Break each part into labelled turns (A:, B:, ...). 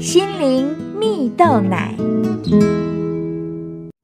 A: 心灵蜜豆奶。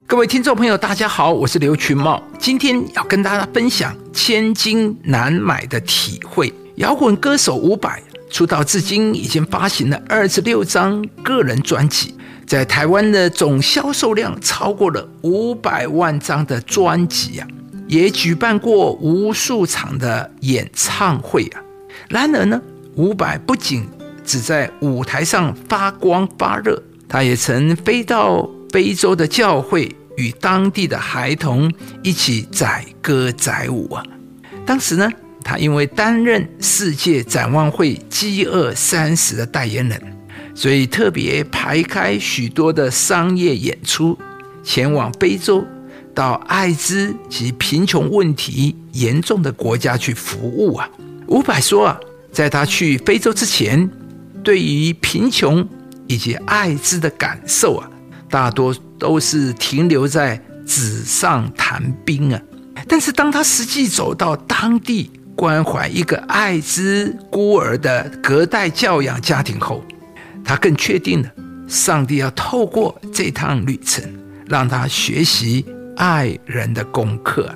B: 各位听众朋友，大家好，我是刘群茂，今天要跟大家分享千金难买的体会。摇滚歌手伍佰出道至今已经发行了二十六张个人专辑，在台湾的总销售量超过了五百万张的专辑啊，也举办过无数场的演唱会啊。然而呢，伍佰不仅只在舞台上发光发热，他也曾飞到非洲的教会，与当地的孩童一起载歌载舞啊。当时呢，他因为担任世界展望会“饥饿三十”的代言人，所以特别排开许多的商业演出，前往非洲，到艾滋及贫穷问题严重的国家去服务啊。伍佰说啊，在他去非洲之前。对于贫穷以及艾滋的感受啊，大多都是停留在纸上谈兵啊。但是当他实际走到当地关怀一个艾滋孤儿的隔代教养家庭后，他更确定了上帝要透过这趟旅程让他学习爱人的功课。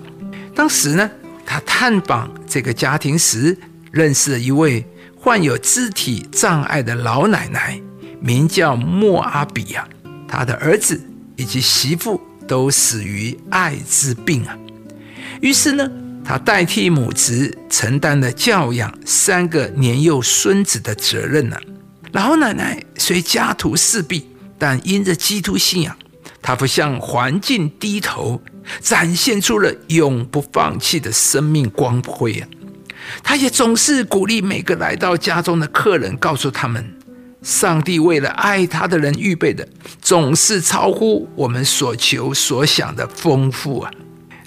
B: 当时呢，他探访这个家庭时，认识了一位。患有肢体障碍的老奶奶名叫莫阿比亚，她的儿子以及媳妇都死于艾滋病啊。于是呢，他代替母职承担了教养三个年幼孙子的责任呢。老奶奶虽家徒四壁，但因着基督信仰，她不向环境低头，展现出了永不放弃的生命光辉啊。他也总是鼓励每个来到家中的客人，告诉他们，上帝为了爱他的人预备的，总是超乎我们所求所想的丰富啊！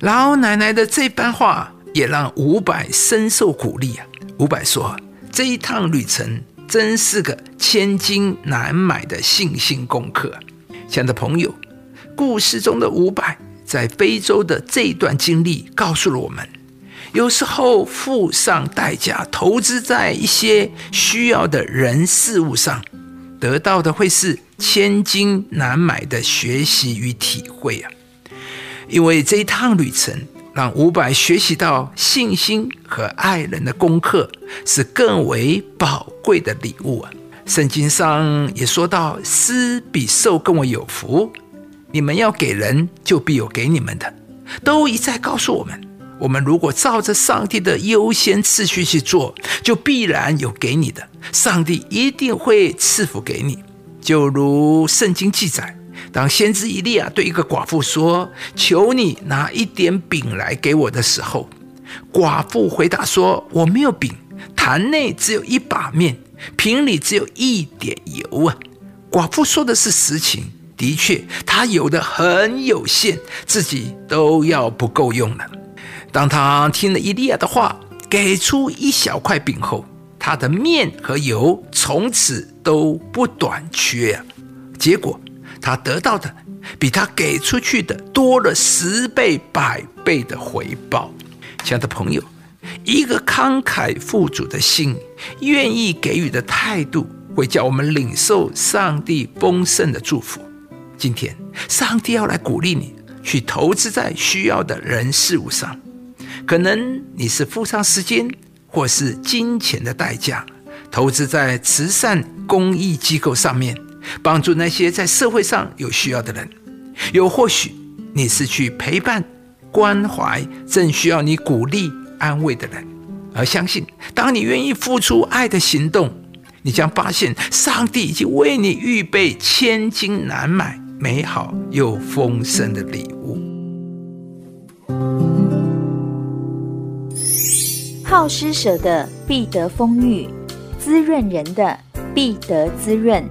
B: 老奶奶的这番话也让伍佰深受鼓励啊！伍佰说：“这一趟旅程真是个千金难买的信心功课。”亲爱的朋友，故事中的伍佰在非洲的这一段经历，告诉了我们。有时候付上代价，投资在一些需要的人事物上，得到的会是千金难买的学习与体会啊！因为这一趟旅程，让伍佰学习到信心和爱人的功课是更为宝贵的礼物啊！圣经上也说到：“施比受更为有福。”你们要给人，就必有给你们的，都一再告诉我们。我们如果照着上帝的优先次序去做，就必然有给你的。上帝一定会赐福给你。就如圣经记载，当先知以利亚对一个寡妇说：“求你拿一点饼来给我的时候，寡妇回答说：我没有饼，坛内只有一把面，瓶里只有一点油啊。”寡妇说的是实情，的确，她有的很有限，自己都要不够用了。当他听了伊利亚的话，给出一小块饼后，他的面和油从此都不短缺啊。结果他得到的比他给出去的多了十倍、百倍的回报。亲爱的朋友，一个慷慨富足的心，愿意给予的态度，会叫我们领受上帝丰盛的祝福。今天，上帝要来鼓励你，去投资在需要的人事物上。可能你是付上时间或是金钱的代价，投资在慈善公益机构上面，帮助那些在社会上有需要的人；又或许你是去陪伴、关怀正需要你鼓励、安慰的人。而相信，当你愿意付出爱的行动，你将发现上帝已经为你预备千金难买、美好又丰盛的礼物。
A: 好施舍的必得丰裕，滋润人的必得滋润。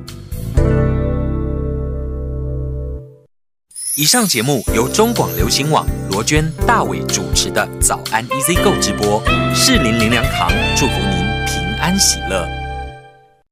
C: 以上节目由中广流行网罗娟、大伟主持的早安 Easy 购直播，适林林良堂祝福您平安喜乐。